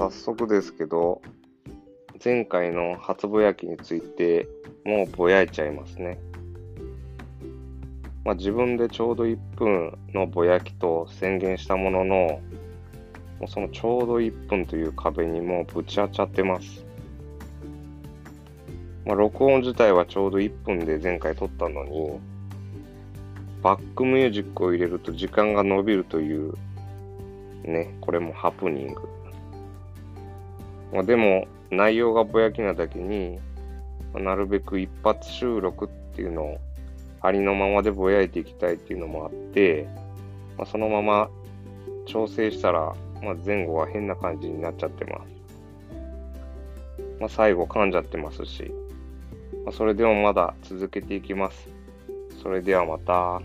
早速ですけど、前回の初ぼやきについてもうぼやいちゃいますね。まあ、自分でちょうど1分のぼやきと宣言したものの、もうそのちょうど1分という壁にもうぶち当たってます。まあ、録音自体はちょうど1分で前回撮ったのに、バックミュージックを入れると時間が伸びるという、ね、これもハプニング。まあ、でも、内容がぼやきなだけにま、なるべく一発収録っていうのをありのままでぼやいていきたいっていうのもあって、まあ、そのまま調整したら、まあ、前後は変な感じになっちゃってます。まあ、最後噛んじゃってますし、まあ、それでもまだ続けていきます。それではまた。